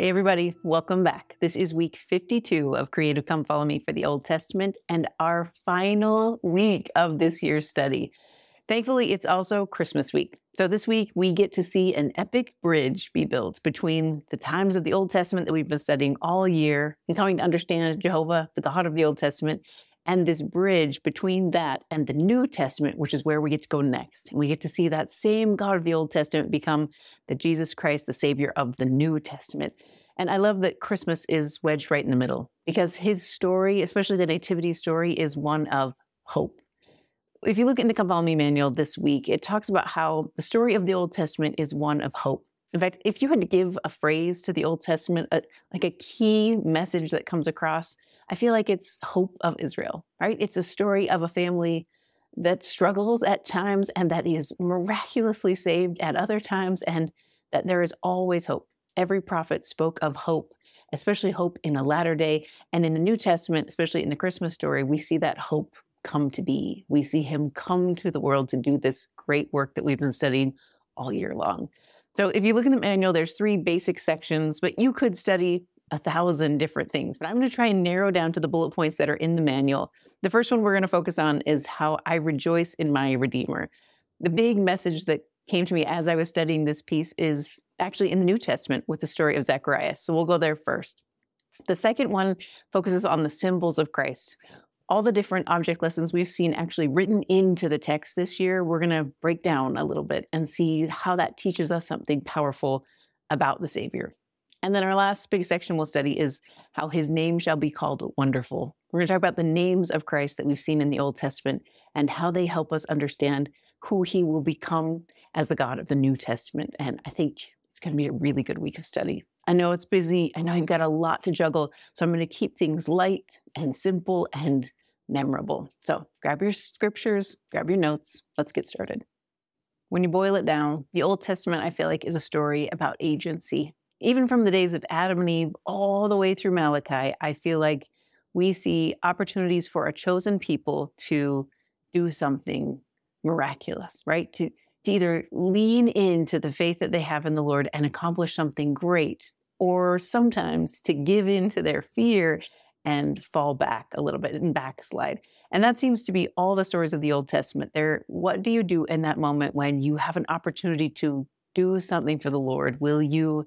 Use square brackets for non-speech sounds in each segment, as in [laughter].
Hey, everybody, welcome back. This is week 52 of Creative Come Follow Me for the Old Testament and our final week of this year's study. Thankfully, it's also Christmas week. So this week, we get to see an epic bridge be built between the times of the Old Testament that we've been studying all year and coming to understand Jehovah, the God of the Old Testament, and this bridge between that and the New Testament, which is where we get to go next. And we get to see that same God of the Old Testament become the Jesus Christ, the Savior of the New Testament. And I love that Christmas is wedged right in the middle because his story, especially the Nativity story, is one of hope. If you look in the Me manual this week, it talks about how the story of the Old Testament is one of hope. In fact, if you had to give a phrase to the Old Testament, a, like a key message that comes across, I feel like it's hope of Israel, right? It's a story of a family that struggles at times and that is miraculously saved at other times, and that there is always hope. Every prophet spoke of hope, especially hope in a latter day. And in the New Testament, especially in the Christmas story, we see that hope come to be. We see him come to the world to do this great work that we've been studying all year long. So if you look in the manual, there's three basic sections, but you could study a thousand different things. But I'm going to try and narrow down to the bullet points that are in the manual. The first one we're going to focus on is how I rejoice in my Redeemer. The big message that came to me as I was studying this piece is actually in the New Testament with the story of Zacharias. So we'll go there first. The second one focuses on the symbols of Christ all the different object lessons we've seen actually written into the text this year, we're going to break down a little bit and see how that teaches us something powerful about the Savior. And then our last big section we'll study is how his name shall be called wonderful. We're going to talk about the names of Christ that we've seen in the Old Testament and how they help us understand who he will become as the God of the New Testament. And I think it's going to be a really good week of study. I know it's busy. I know you've got a lot to juggle. So I'm going to keep things light and simple and memorable. So grab your scriptures, grab your notes. Let's get started. When you boil it down, the Old Testament, I feel like, is a story about agency. Even from the days of Adam and Eve all the way through Malachi, I feel like we see opportunities for a chosen people to do something miraculous, right? To, to either lean into the faith that they have in the Lord and accomplish something great, or sometimes to give in to their fear and fall back a little bit and backslide. And that seems to be all the stories of the Old Testament. There, what do you do in that moment when you have an opportunity to do something for the Lord? Will you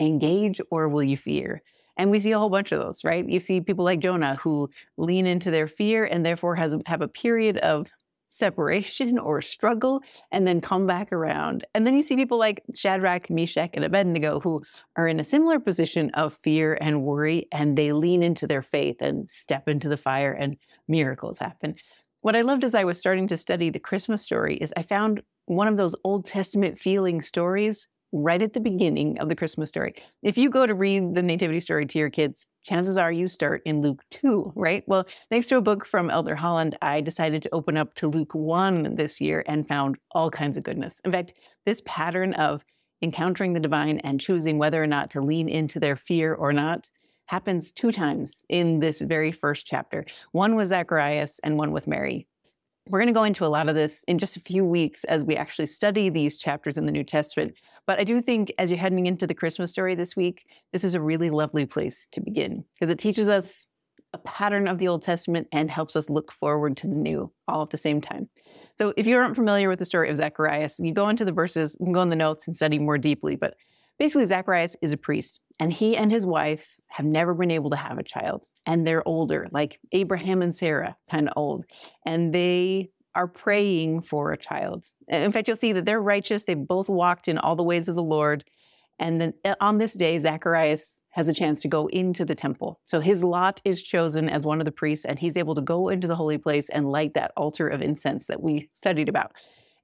engage or will you fear? And we see a whole bunch of those, right? You see people like Jonah who lean into their fear and therefore has have a period of separation or struggle and then come back around. And then you see people like Shadrach, Meshach, and Abednego who are in a similar position of fear and worry, and they lean into their faith and step into the fire, and miracles happen. What I loved as I was starting to study the Christmas story is I found one of those Old Testament feeling stories right at the beginning of the Christmas story. If you go to read the Nativity story to your kids, chances are you start in Luke 2, right? Well, thanks to a book from Elder Holland, I decided to open up to Luke 1 this year and found all kinds of goodness. In fact, this pattern of encountering the divine and choosing whether or not to lean into their fear or not happens two times in this very first chapter. One with Zacharias and one with Mary. We're going to go into a lot of this in just a few weeks as we actually study these chapters in the New Testament. But I do think as you're heading into the Christmas story this week, this is a really lovely place to begin because it teaches us a pattern of the Old Testament and helps us look forward to the new all at the same time. So if you aren't familiar with the story of Zacharias, you go into the verses, you can go in the notes and study more deeply. But basically, Zacharias is a priest, and he and his wife have never been able to have a child and they're older, like Abraham and Sarah, kind of old, and they are praying for a child. In fact, you'll see that they're righteous. They've both walked in all the ways of the Lord. And then uh, on this day, Zacharias has a chance to go into the temple. So his lot is chosen as one of the priests, and he's able to go into the holy place and light that altar of incense that we studied about.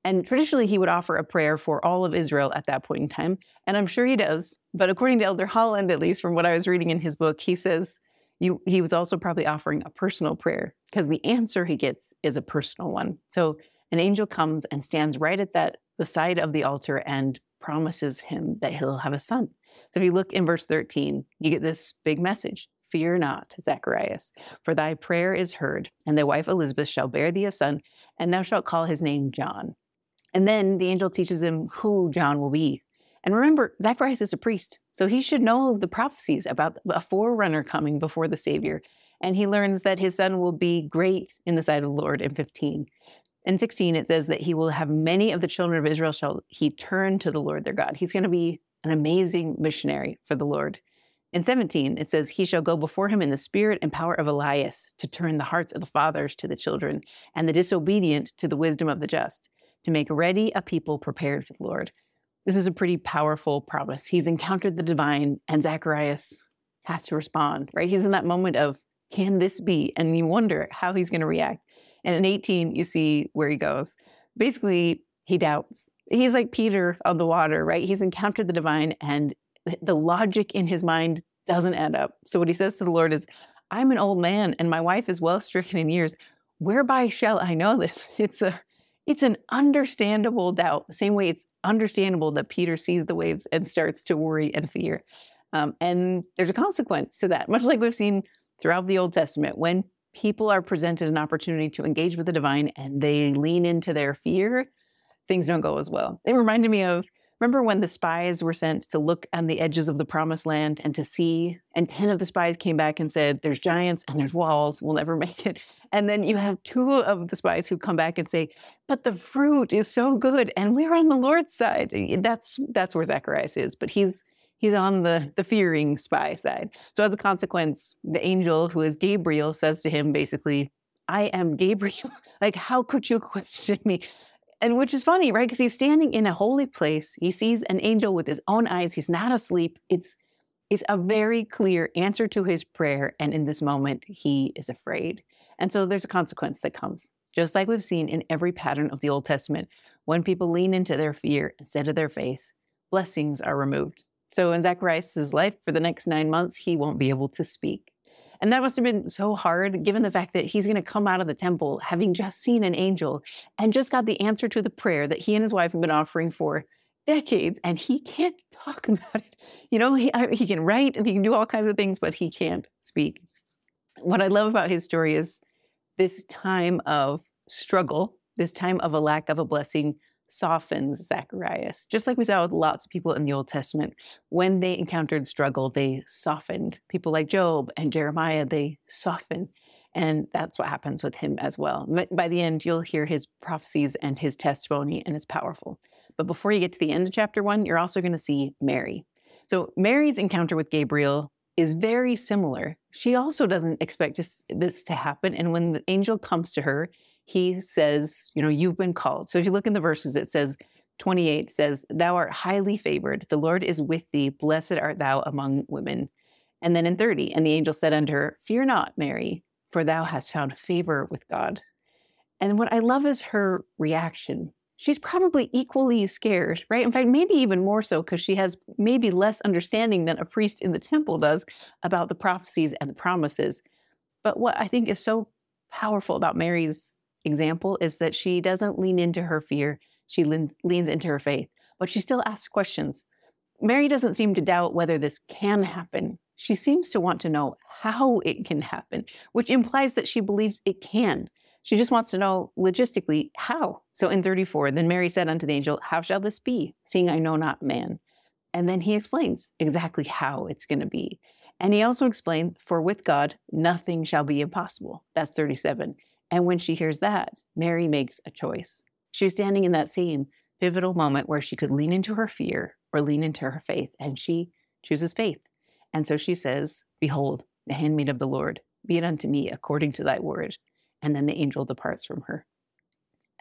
And traditionally, he would offer a prayer for all of Israel at that point in time. And I'm sure he does. But according to Elder Holland, at least from what I was reading in his book, he says you, he was also probably offering a personal prayer because the answer he gets is a personal one. So an angel comes and stands right at that the side of the altar and promises him that he'll have a son. So if you look in verse 13, you get this big message. Fear not, Zacharias, for thy prayer is heard, and thy wife Elizabeth shall bear thee a son, and thou shalt call his name John. And then the angel teaches him who John will be. And remember, Zacharias is a priest, so he should know the prophecies about a forerunner coming before the Savior. And he learns that his son will be great in the sight of the Lord in 15. In 16, it says that he will have many of the children of Israel shall he turn to the Lord their God. He's going to be an amazing missionary for the Lord. In 17, it says, He shall go before him in the spirit and power of Elias to turn the hearts of the fathers to the children and the disobedient to the wisdom of the just, to make ready a people prepared for the Lord. This is a pretty powerful promise. He's encountered the divine, and Zacharias has to respond, right? He's in that moment of, Can this be? And you wonder how he's going to react. And in 18, you see where he goes. Basically, he doubts. He's like Peter on the water, right? He's encountered the divine, and the logic in his mind doesn't add up. So what he says to the Lord is, I'm an old man and my wife is well stricken in years. Whereby shall I know this? [laughs] It's a it's an understandable doubt. The same way it's understandable that Peter sees the waves and starts to worry and fear. Um, and there's a consequence to that, much like we've seen throughout the Old Testament. When people are presented an opportunity to engage with the divine and they lean into their fear, things don't go as well. It reminded me of Remember when the spies were sent to look on the edges of the promised land and to see, and 10 of the spies came back and said, There's giants and there's walls, we'll never [laughs] make it. And then you have two of the spies who come back and say, But the fruit is so good and we're on the Lord's side. That's that's where Zacharias is, but he's he's on the the fearing spy side. So as a consequence, the angel who is Gabriel says to him basically, I am Gabriel. [laughs] like, how could you [laughs] question me? And which is funny, right? Because he's standing in a holy place. He sees an angel with his own eyes. He's not asleep. It's it's a very clear answer to his prayer. And in this moment, he is afraid. And so there's a consequence that comes. Just like we've seen in every pattern of the Old Testament, when people lean into their fear instead of their faith, blessings are removed. So in Zacharias' life, for the next nine months, he won't be able to speak. And that must have been so hard, given the fact that he's going to come out of the temple having just seen an angel and just got the answer to the prayer that he and his wife have been offering for decades, and he can't talk [laughs] about it. You know, he, he can write and he can do all kinds of things, but he can't speak. What I love about his story is this time of struggle, this time of a lack of a blessing softens Zacharias. Just like we saw with lots of people in the Old Testament, when they encountered struggle, they softened. People like Job and Jeremiah, they soften. And that's what happens with him as well. By the end, you'll hear his prophecies and his testimony, and it's powerful. But before you get to the end of chapter one, you're also going to see Mary. So, Mary's encounter with Gabriel is very similar. She also doesn't expect this, this to happen. And when the angel comes to her, he says, you know, you've been called. So if you look in the verses, it says, 28 says, Thou art highly favored. The Lord is with thee. Blessed art thou among women. And then in 30, and the angel said unto her, Fear not, Mary, for thou hast found favor with God. And what I love is her reaction. She's probably equally scared, right? In fact, maybe even more so because she has maybe less understanding than a priest in the temple does about the prophecies and the promises. But what I think is so powerful about Mary's example is that she doesn't lean into her fear, she leans into her faith, but she still asks questions. Mary doesn't seem to doubt whether this can happen. She seems to want to know how it can happen, which implies that she believes it can. She just wants to know logistically how. So in 34, then Mary said unto the angel, How shall this be, seeing I know not man? And then he explains exactly how it's going to be. And he also explained, For with God, nothing shall be impossible. That's 37. And when she hears that, Mary makes a choice. She's standing in that same pivotal moment where she could lean into her fear or lean into her faith, and she chooses faith. And so she says, Behold, the handmaid of the Lord, be it unto me according to thy word. And then the angel departs from her.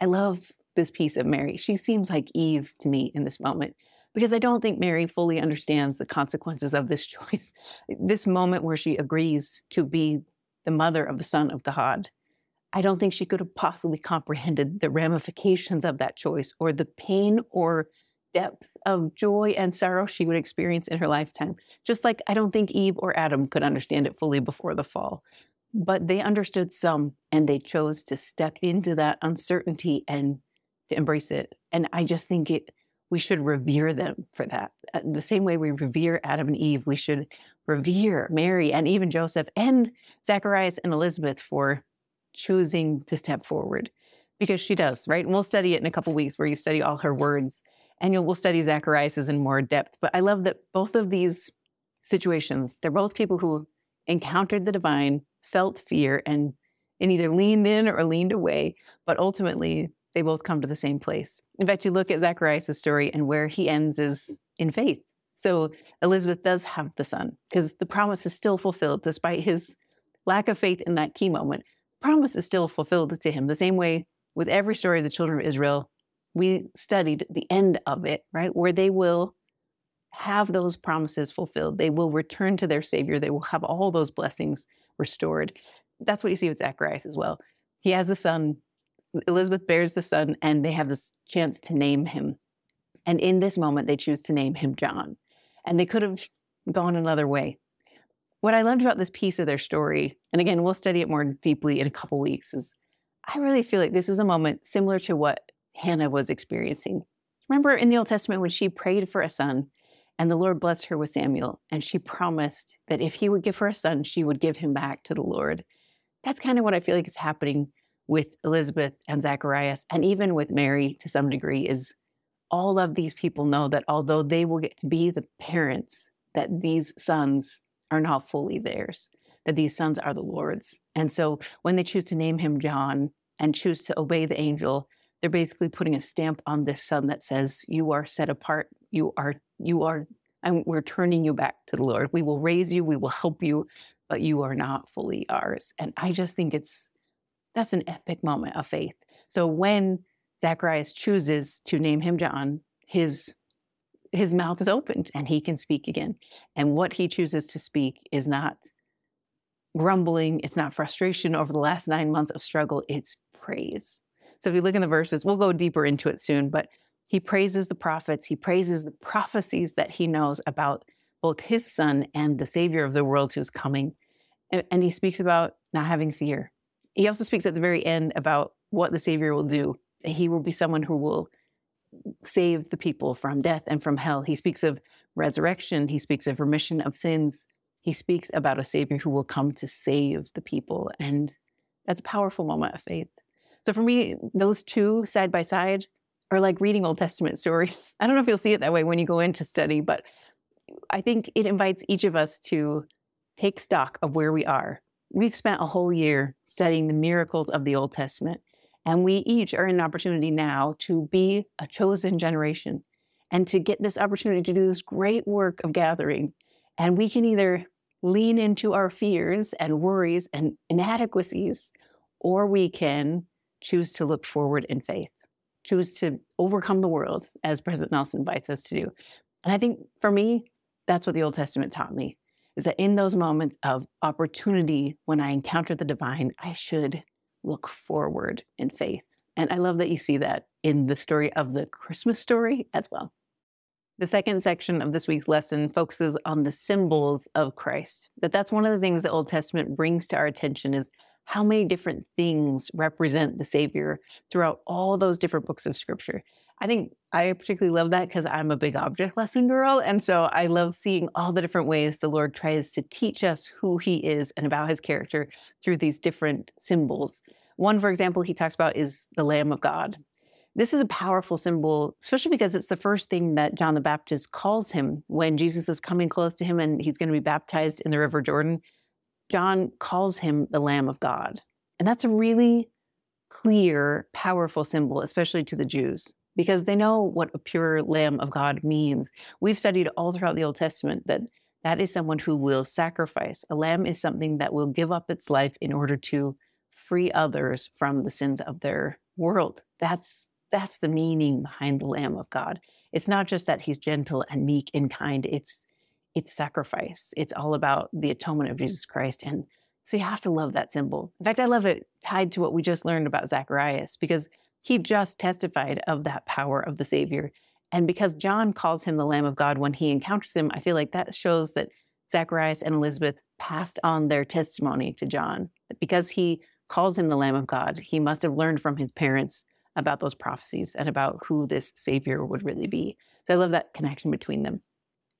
I love this piece of Mary. She seems like Eve to me in this moment because I don't think Mary fully understands the consequences of this [laughs] choice. This moment where she agrees to be the mother of the Son of God I don't think she could have possibly comprehended the ramifications of that choice or the pain or depth of joy and sorrow she would experience in her lifetime. Just like I don't think Eve or Adam could understand it fully before the fall. But they understood some and they chose to step into that uncertainty and to embrace it. And I just think it we should revere them for that. Uh, the same way we revere Adam and Eve, we should revere Mary and even Joseph and Zacharias and Elizabeth for choosing to step forward because she does, right? And we'll study it in a couple weeks where you study all her words. And you'll, we'll study Zacharias in more depth. But I love that both of these situations, they're both people who encountered the divine, felt fear, and, and either leaned in or leaned away. But ultimately, they both come to the same place. In fact, you look at Zacharias' story and where he ends is in faith. So Elizabeth does have the son because the promise is still fulfilled despite his lack of faith in that key moment. Promise is still fulfilled to him the same way with every story of the children of Israel. We studied the end of it, right? Where they will have those promises fulfilled. They will return to their Savior. They will have all those blessings restored. That's what you see with Zacharias as well. He has a son, Elizabeth bears the son, and they have this chance to name him. And in this moment, they choose to name him John. And they could have gone another way. What I loved about this piece of their story, and again, we'll study it more deeply in a couple weeks, is I really feel like this is a moment similar to what Hannah was experiencing. Remember in the Old Testament when she prayed for a son, and the Lord blessed her with Samuel, and she promised that if he would give her a son, she would give him back to the Lord. That's kind of what I feel like is happening with Elizabeth and Zacharias, and even with Mary to some degree, is all of these people know that although they will get to be the parents, that these sons are not fully theirs, that these sons are the Lord's. And so when they choose to name him John and choose to obey the angel, they're basically putting a stamp on this son that says, You are set apart, you are, you are, and we're turning you back to the Lord. We will raise you, we will help you, but you are not fully ours. And I just think it's that's an epic moment of faith. So when Zacharias chooses to name him John, his his mouth is opened and he can speak again. And what he chooses to speak is not grumbling, it's not frustration over the last nine months of struggle, it's praise. So if you look in the verses, we'll go deeper into it soon, but he praises the prophets, he praises the prophecies that he knows about both his son and the savior of the world who's coming. And, and he speaks about not having fear. He also speaks at the very end about what the savior will do he will be someone who will save the people from death and from hell. He speaks of resurrection, he speaks of remission of sins. He speaks about a savior who will come to save the people. And that's a powerful moment of faith. So for me, those two side by side are like reading Old Testament stories. [laughs] I don't know if you'll see it that way when you go into study, but I think it invites each of us to take stock of where we are. We've spent a whole year studying the miracles of the Old Testament. And we each are in an opportunity now to be a chosen generation and to get this opportunity to do this great work of gathering. And we can either lean into our fears and worries and inadequacies, or we can choose to look forward in faith, choose to overcome the world, as President Nelson invites us to do. And I think for me, that's what the Old Testament taught me is that in those moments of opportunity, when I encounter the divine, I should look forward in faith. And I love that you see that in the story of the Christmas story as well. The second section of this week's lesson focuses on the symbols of Christ. That that's one of the things the Old Testament brings to our attention is how many different things represent the Savior throughout all those different books of Scripture. I think I particularly love that because I'm a big object lesson girl. And so I love seeing all the different ways the Lord tries to teach us who He is and about His character through these different symbols. One, for example, He talks about is the Lamb of God. This is a powerful symbol, especially because it's the first thing that John the Baptist calls him when Jesus is coming close to him and he's going to be baptized in the River Jordan. John calls him the Lamb of God. And that's a really clear, powerful symbol, especially to the Jews because they know what a pure Lamb of God means. We've studied all throughout the Old Testament that that is someone who will sacrifice. A lamb is something that will give up its life in order to free others from the sins of their world. That's that's the meaning behind the Lamb of God. It's not just that he's gentle and meek and kind. It's it's sacrifice. It's all about the atonement of Jesus Christ. And so you have to love that symbol. In fact, I love it tied to what we just learned about Zacharias because he just testified of that power of the Savior. And because John calls him the Lamb of God when he encounters him, I feel like that shows that Zacharias and Elizabeth passed on their testimony to John. Because he calls him the Lamb of God, he must have learned from his parents about those prophecies and about who this Savior would really be. So I love that connection between them.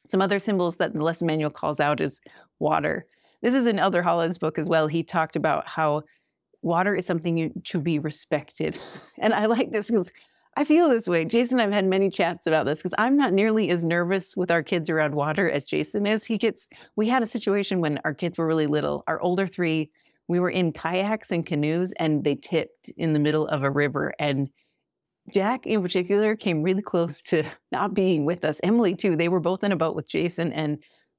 Some other symbols that the lesson manual calls out is water. This is in Elder Holland's book as well. He talked about how water is something you, to be respected. [laughs] And I like this because I feel this way. Jason and I've had many chats about this because I'm not nearly as nervous with our kids around water as Jason is. He gets, we had a situation when our kids were really little. Our older three, we were in kayaks and canoes and they tipped in the middle of a river. And Jack, in particular, came really close to [laughs] not being with us. Emily, too. They were both in a boat with Jason and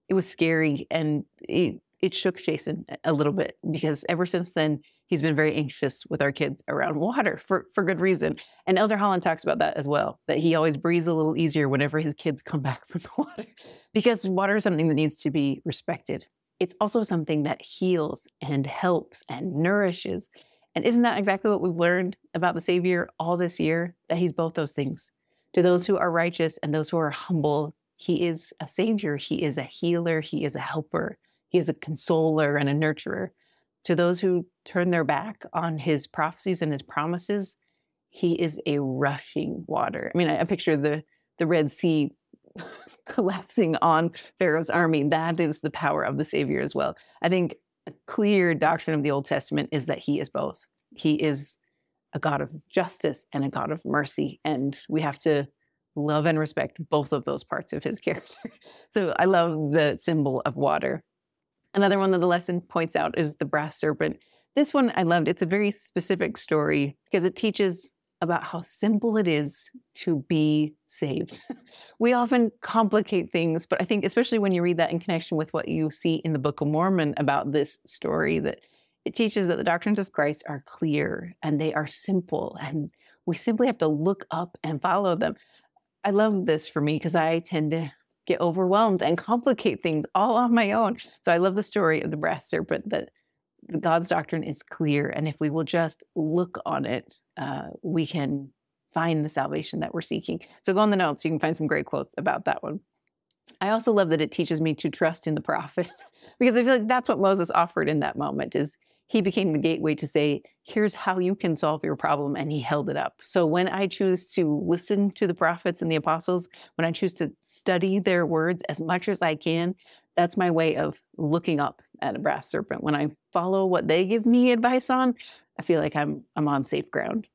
it was scary. And it, it shook Jason a little bit because ever since then, he's been very anxious with our kids around water for, for good reason. And Elder Holland talks about that as well, that he always breathes a little easier whenever his kids come [laughs] back from the water because water is something that needs to be respected. It's also something that heals and helps and nourishes. And isn't that exactly what we've learned about the Savior all this year? That he's both those things. To those who are righteous and those who are humble, he is a Savior, he is a healer, he is a helper, he is a consoler and a nurturer. To those who turn their back on his prophecies and his promises, he is a rushing water. I mean, I, I picture the the Red Sea [laughs] collapsing on Pharaoh's army. That is the power of the Savior as well. I think a clear doctrine of the Old Testament is that he is both. He is a God of justice and a God of mercy. And we have to love and respect both of those parts of his [laughs] character. So I love the symbol of water. Another one that the lesson points out is the brass serpent. This one I loved. It's a very specific story because it teaches about how simple it is to be saved. [laughs] we often complicate things, but I think, especially when you read that in connection with what you see in the Book of Mormon about this story, that it teaches that the doctrines of Christ are clear and they are simple, and we simply have to look up and follow them. I love this for me because I tend to get overwhelmed and complicate things all on my own. So I love the story of the brass serpent that God's doctrine is clear. And if we will just look on it, uh, we can find the salvation that we're seeking. So go on the notes. You can find some great quotes about that one. I also love that it teaches me to trust in the prophet [laughs] because I feel like that's what Moses offered in that moment is he became the gateway to say, here's how you can solve your problem. And he held it up. So when I choose to listen to the prophets and the apostles, when I choose to study their words as much as I can, that's my way of looking up at a brass serpent. When I follow what they give me advice on, I feel like I'm, I'm on safe ground.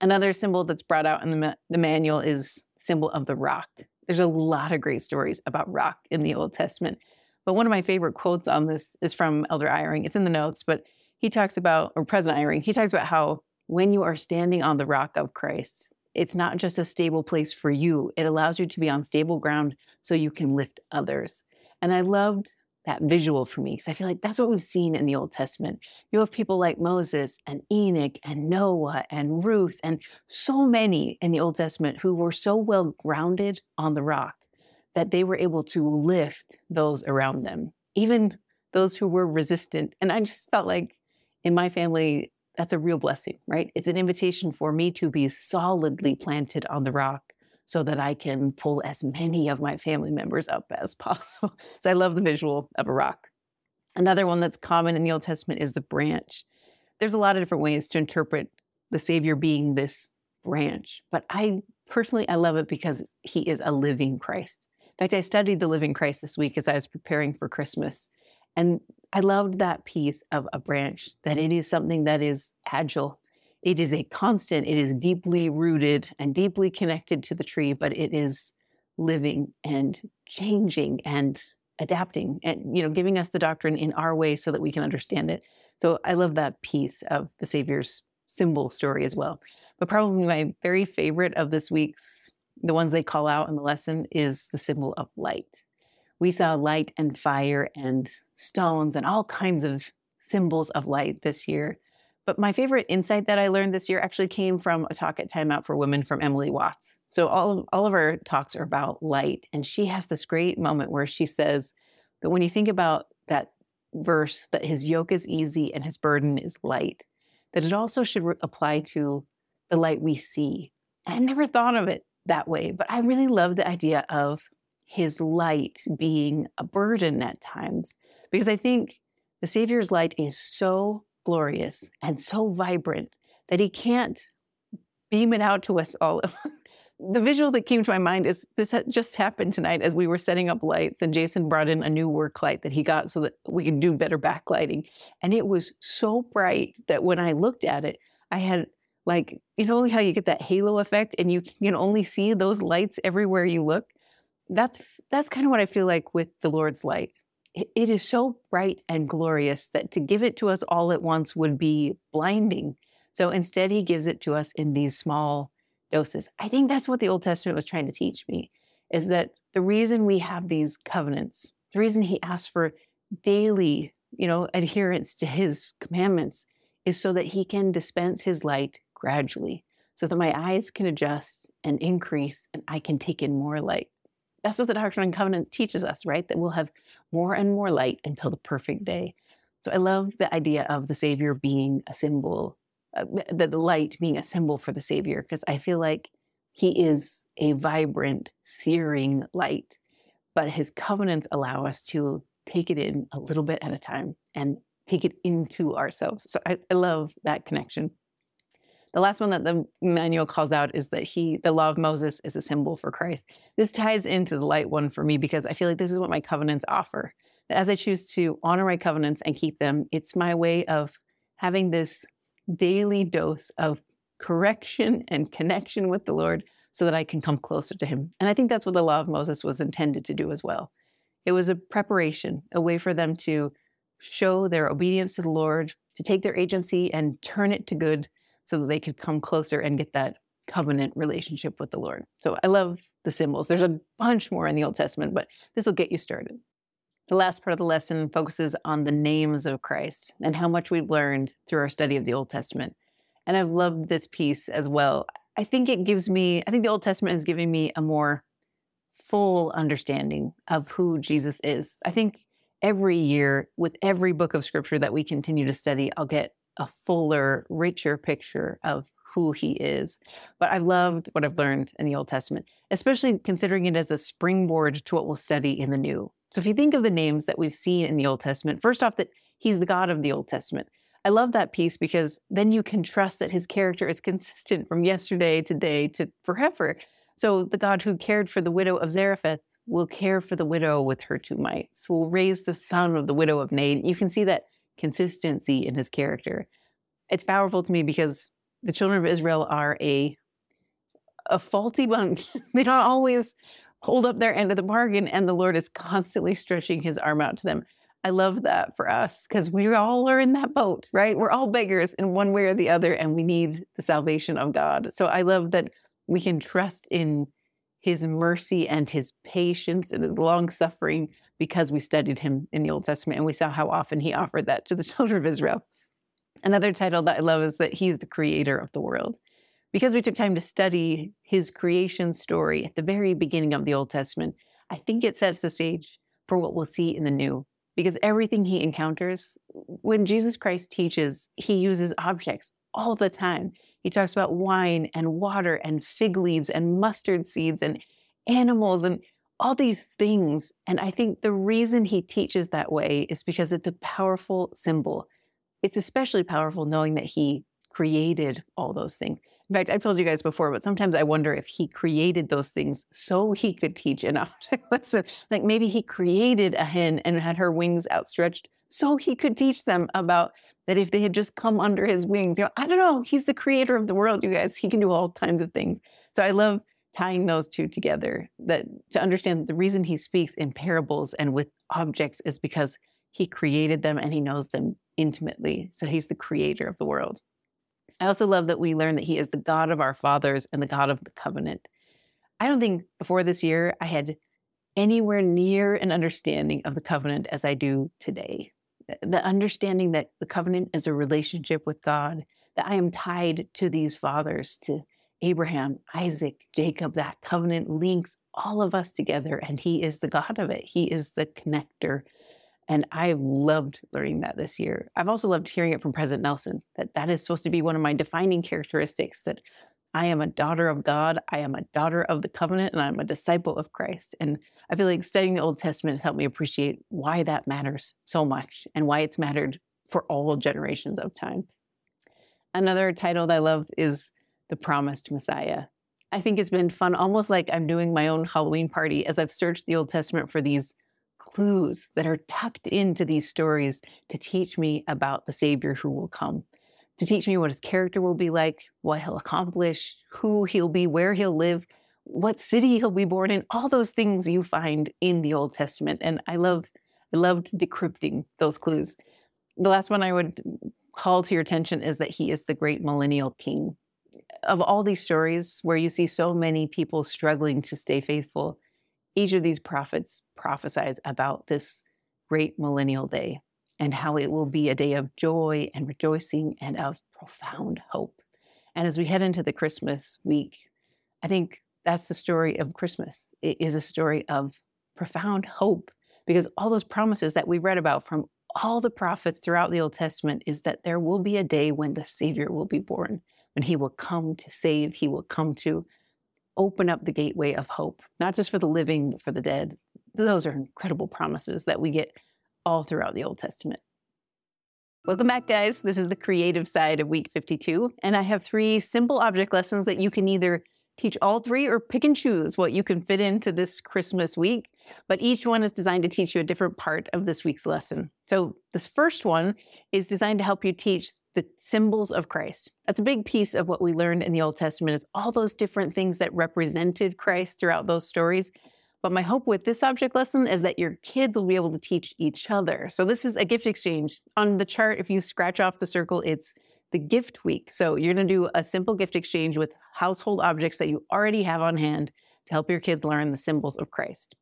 Another symbol that's brought out in the, ma- the manual is symbol of the rock. There's a lot of great stories about rock in the Old Testament. But one of my favorite quotes on this is from Elder Eyring. It's in the notes, but he talks about, or President Eyring, he talks about how when you are standing on the rock of Christ, it's not just a stable place for you, it allows you to be on stable ground so you can lift others. And I loved that visual for me because I feel like that's what we've seen in the Old Testament. You have people like Moses and Enoch and Noah and Ruth and so many in the Old Testament who were so well grounded on the rock that they were able to lift those around them, even those who were resistant. And I just felt like in my family, that's a real blessing, right? It's an invitation for me to be solidly planted on the rock so that I can pull as many of my family members up as possible. [laughs] So I love the visual of a rock. Another one that's common in the Old Testament is the branch. There's a lot of different ways to interpret the Savior being this branch, but I personally I love it because he is a living Christ. In fact, I studied the living Christ this week as I was preparing for Christmas. And I loved that piece of a branch, that it is something that is agile. It is a constant, it is deeply rooted and deeply connected to the tree, but it is living and changing and adapting and you know giving us the doctrine in our way so that we can understand it. So i love that piece of the savior's symbol story as well. But probably my very favorite of this week's the ones they call out in the lesson is the symbol of light. We saw light and fire and stones and all kinds of symbols of light this year. But my favorite insight that I learned this year actually came from a talk at Time Out for Women from Emily Watts. So all of, all of our talks are about light. And she has this great moment where she says that when you think about that verse, that his yoke is easy and his burden is light, that it also should re- apply to the light we see. And I never thought of it that way, but I really love the idea of his light being a burden at times. Because I think the Savior's light is so glorious and so vibrant that he can't beam it out to us all. [laughs] the visual that came to my mind is this just happened tonight as we were setting up lights, and Jason brought in a new work light that he got so that we can do better backlighting. And it was so bright that when I looked at it, I had like you know how you get that halo effect and you can only see those lights everywhere you look that's that's kind of what i feel like with the lord's light it, is so bright and glorious that to give it to us all at once would be blinding so instead he gives it to us in these small doses i think that's what the old testament was trying to teach me is that the reason we have these covenants the reason he asks for daily you know adherence to his commandments is so that he can dispense his light gradually so that my eyes can adjust and increase and I can take in more light. That's what the Doctrine and Covenants teaches us, right? That we'll have more and more light until the perfect day. So I love the idea of the Savior being a symbol, uh, the, light being a symbol for the Savior, because I feel like he is a vibrant, searing light. But his covenants allow us to take it in a little bit at a time and take it into ourselves. So I, I love that connection. The last one that the manual calls out is that he, the law of Moses, is a symbol for Christ. This ties into the light one for me because I feel like this is what my covenants offer. As I choose to honor my covenants and keep them, it's my way of having this daily dose of correction and connection with the Lord so that I can come closer to Him. And I think that's what the law of Moses was intended to do as well. It was a preparation, a way for them to show their obedience to the Lord, to take their agency and turn it to good so that they could come closer and get that covenant relationship with the Lord. So I love the symbols. There's a bunch more in the Old Testament, but this will get you started. The last part of the lesson focuses on the names of Christ and how much we've learned through our study of the Old Testament. And I've loved this piece as well. I think it gives me, I think the Old Testament is giving me a more full understanding of who Jesus is. I think every year, with every book of scripture that we continue to study, I'll get a fuller, richer picture of who he is. But I've loved what I've learned in the Old Testament, especially considering it as a springboard to what we'll study in the New. So if you think of the names that we've seen in the Old Testament, first off, that he's the God of the Old Testament. I love that piece because then you can trust that his character is consistent from yesterday, today, to forever. So the God who cared for the widow of Zarephath will care for the widow with her two mites, will raise the son of the widow of Nain. You can see that consistency in his character. It's powerful to me because the children of Israel are a a faulty bunch. [laughs] they don't always hold up their end of the bargain, and the Lord is constantly stretching his arm out to them. I love that for us because we all are in that boat, right? We're all beggars in one way or the other, and we need the salvation of God. So I love that we can trust in his mercy and his patience and his long suffering because we studied him in the Old Testament and we saw how often he offered that to the [laughs] children of Israel. Another title that I love is that he's the creator of the world. Because we took time to study his creation story at the very beginning of the Old Testament, I think it sets the stage for what we'll see in the New. Because everything he encounters, when Jesus Christ teaches, he uses objects all the time. He talks about wine and water and fig leaves and mustard seeds and animals and all these things. And I think the reason he teaches that way is because it's a powerful symbol. It's especially powerful knowing that he created all those things. In fact, I've told you guys before, but sometimes I wonder if he created those things so he could teach enough. [laughs] like maybe he created a hen and had her wings outstretched so he could teach them about that if they had just come under his wings. You know, I don't know. He's the creator of the world, you guys. He can do all kinds of things. So I love tying those two together that to understand the reason he speaks in parables and with objects is because he created them and he knows them intimately. So he's the creator of the world. I also love that we learn that he is the God of our fathers and the God of the covenant. I don't think before this year I had anywhere near an understanding of the covenant as I do today. The understanding that the covenant is a relationship with God, that I am tied to these fathers, to Abraham, Isaac, Jacob, that covenant links all of us together, and He is the God of it. He is the connector. And I've loved learning that this year. I've also loved hearing it from President Nelson that that is supposed to be one of my defining characteristics that I am a daughter of God, I am a daughter of the covenant, and I'm a disciple of Christ. And I feel like studying the Old Testament has helped me appreciate why that matters so much and why it's mattered for all generations of time. Another title that I love is the promised Messiah. I think it's been fun, almost like I'm doing my own Halloween party as I've searched the Old Testament for these clues that are tucked into these stories to teach me about the Savior who will come. To teach me what his character will be like, what he'll accomplish, who he'll be, where he'll live, what city he'll be born in, all those things you find in the Old Testament. And I love I loved decrypting those clues. The last one I would call to your attention is that he is the great millennial king. Of all these stories where you see so many people struggling to stay faithful, each of these prophets prophesies about this great millennial day and how it will be a day of joy and rejoicing and of profound hope. And as we head into the Christmas week, I think that's the story of Christmas. It is a story of profound hope because all those promises that we read about from all the prophets throughout the Old Testament is that there will be a day when the Savior will be born, when he will come to save, he will come to open up the gateway of hope, not just for the living, but for the dead. Those are incredible promises that we get all throughout the Old Testament. Welcome back, guys. This is the creative side of week 52, and I have three simple object lessons that you can either teach all three or pick and choose what you can fit into this Christmas week. But each one is designed to teach you a different part of this week's lesson. So this first one is designed to help you teach the symbols of Christ. That's a big piece of what we learned in the Old Testament is all those different things that represented Christ throughout those stories. But my hope with this object lesson is that your kids will be able to teach each other. So this is a gift exchange. On the chart, if you scratch off the circle, it's the gift week. So you're going to do a simple gift exchange with household objects that you already have on hand to help your kids learn the symbols of Christ.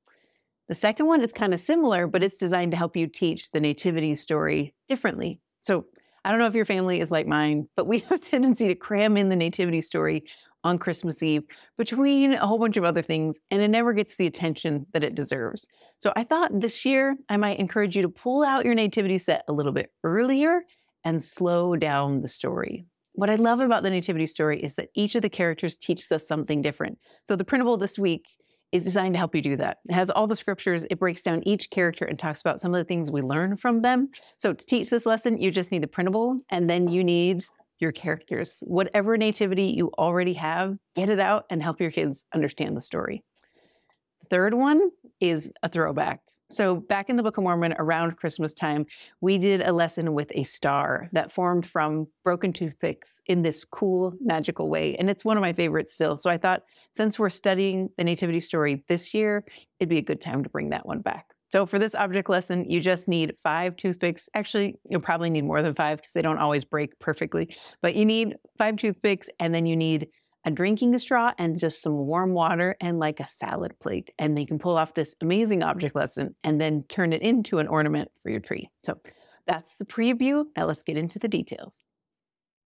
The second one is kind of similar, but it's designed to help you teach the nativity story differently. So I don't know if your family is like mine, but we [laughs] have a tendency to cram in the nativity story on Christmas Eve between a whole bunch of other things, and it never gets the attention that it deserves. So I thought this year I might encourage you to pull out your nativity set a little bit earlier and slow down the story. What I love about the nativity story is that each of the characters teaches us something different. So the printable this week is designed to help you do that. It has all the scriptures, it breaks down each character and talks about some of the things we learn from them. So to teach this lesson, you just need the printable and then you need your characters. Whatever nativity you already have, get it out and help your kids understand the story. Third one is a throwback. So, back in the Book of Mormon around Christmas time, we did a lesson with a star that formed from broken toothpicks in this cool, magical way. And it's one of my favorites still. So, I thought since we're studying the Nativity story this year, it'd be a good time to bring that one back. So, for this object lesson, you just need five toothpicks. Actually, you'll probably need more than five because they don't always break perfectly, but you need five toothpicks and then you need a drinking straw and just some warm water and like a salad plate. And they can pull off this amazing object lesson and then turn it into an ornament for your tree. So that's the preview. Now let's get into the details.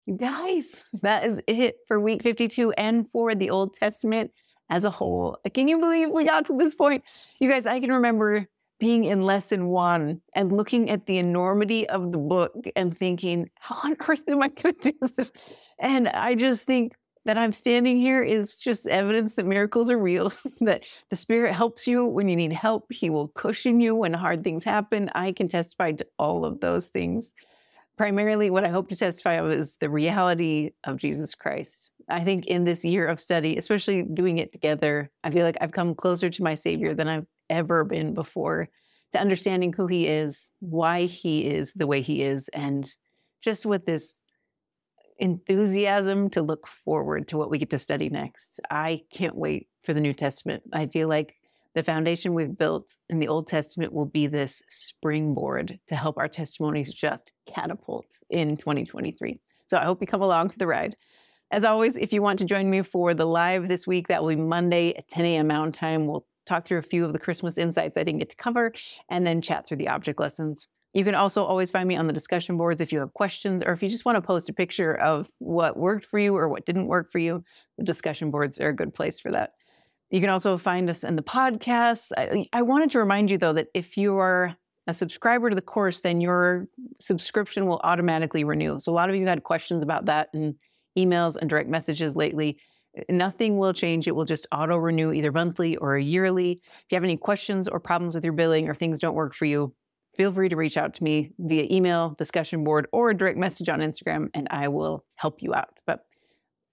You guys, [laughs] that is it for week 52 and for the Old Testament as a whole. Can you believe we got to this point? You guys, I can remember being in lesson one and looking at the enormity of the book and thinking, how on earth am I going [laughs] to do this? And I just think that I'm standing here is just evidence that miracles are real, [laughs] that the Spirit helps you when you need help. He will cushion you when hard things happen. I can testify to all of those things. Primarily, what I hope to testify of is the reality of Jesus Christ. I think in this year of study, especially doing it together, I feel like I've come closer to my Savior than I've ever been before, to understanding who He is, why He is the way He is, and just what this enthusiasm to look forward to what we get to study next. I can't wait for the New Testament. I feel like the foundation we've built in the Old Testament will be this springboard to help our testimonies just catapult in 2023. So I hope you come along for the ride. As always, if you want to join me for the live this week, that will be Monday at 10 a.m. Mountain Time. We'll talk through a few of the Christmas insights I didn't get to cover and then chat through the object lessons. You can also always find me on the discussion boards if you have questions or if you just want to post a picture of what worked for you or what didn't work for you. The discussion boards are a good place for that. You can also find us in the podcast. I, I wanted to remind you, though, that if you are a subscriber to the course, then your subscription will automatically renew. So, a lot of you had questions about that in emails and direct messages lately. Nothing will change. It will just auto renew either monthly or yearly. If you have any questions or problems with your billing or things don't work for you, feel free to reach out to me via email, discussion board, or direct message on Instagram, and I will help you out. But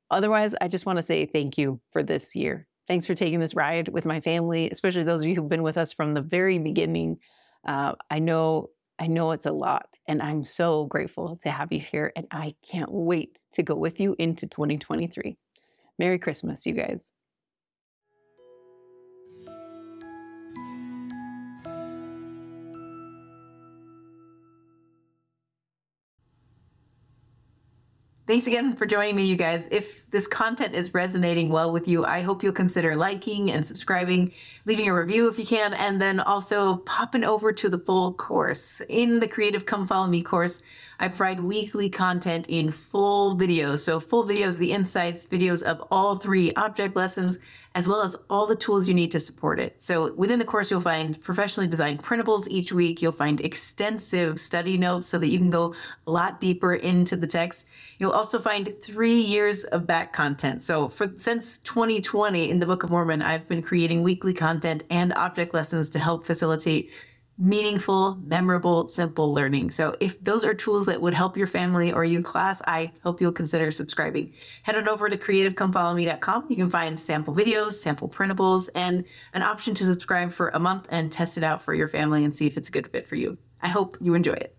otherwise, I just want to say thank you for this year. Thanks for taking this ride with my family, especially those of you who've been with us from the very beginning. Uh, I know, I know it's a lot, And I'm so grateful to have you here. And I can't wait to go with you into 2023. Merry Christmas, you guys. Thanks again for joining me, you guys. If this content is resonating well with you, I hope you'll consider liking and subscribing, leaving a review if you can, and then also popping over to the full course. In the Creative Come Follow Me course, I provide weekly content in full videos. So, full videos, the insights, videos of all three object lessons, as well as all the tools you need to support it. So, within the course, you'll find professionally designed printables each week. You'll find extensive study notes so that you can go a lot deeper into the text. You'll also find three years of back content. So, for since 2020 in the Book of Mormon, I've been creating weekly content and object lessons to help facilitate meaningful, memorable, simple learning. So if those are tools that would help your family or your class, I hope you'll consider subscribing. Head on over to creativecomefollowme.com. You can find sample videos, sample printables, and an option to subscribe for a month and test it out for your family and see if it's a good fit for you. I hope you enjoy it.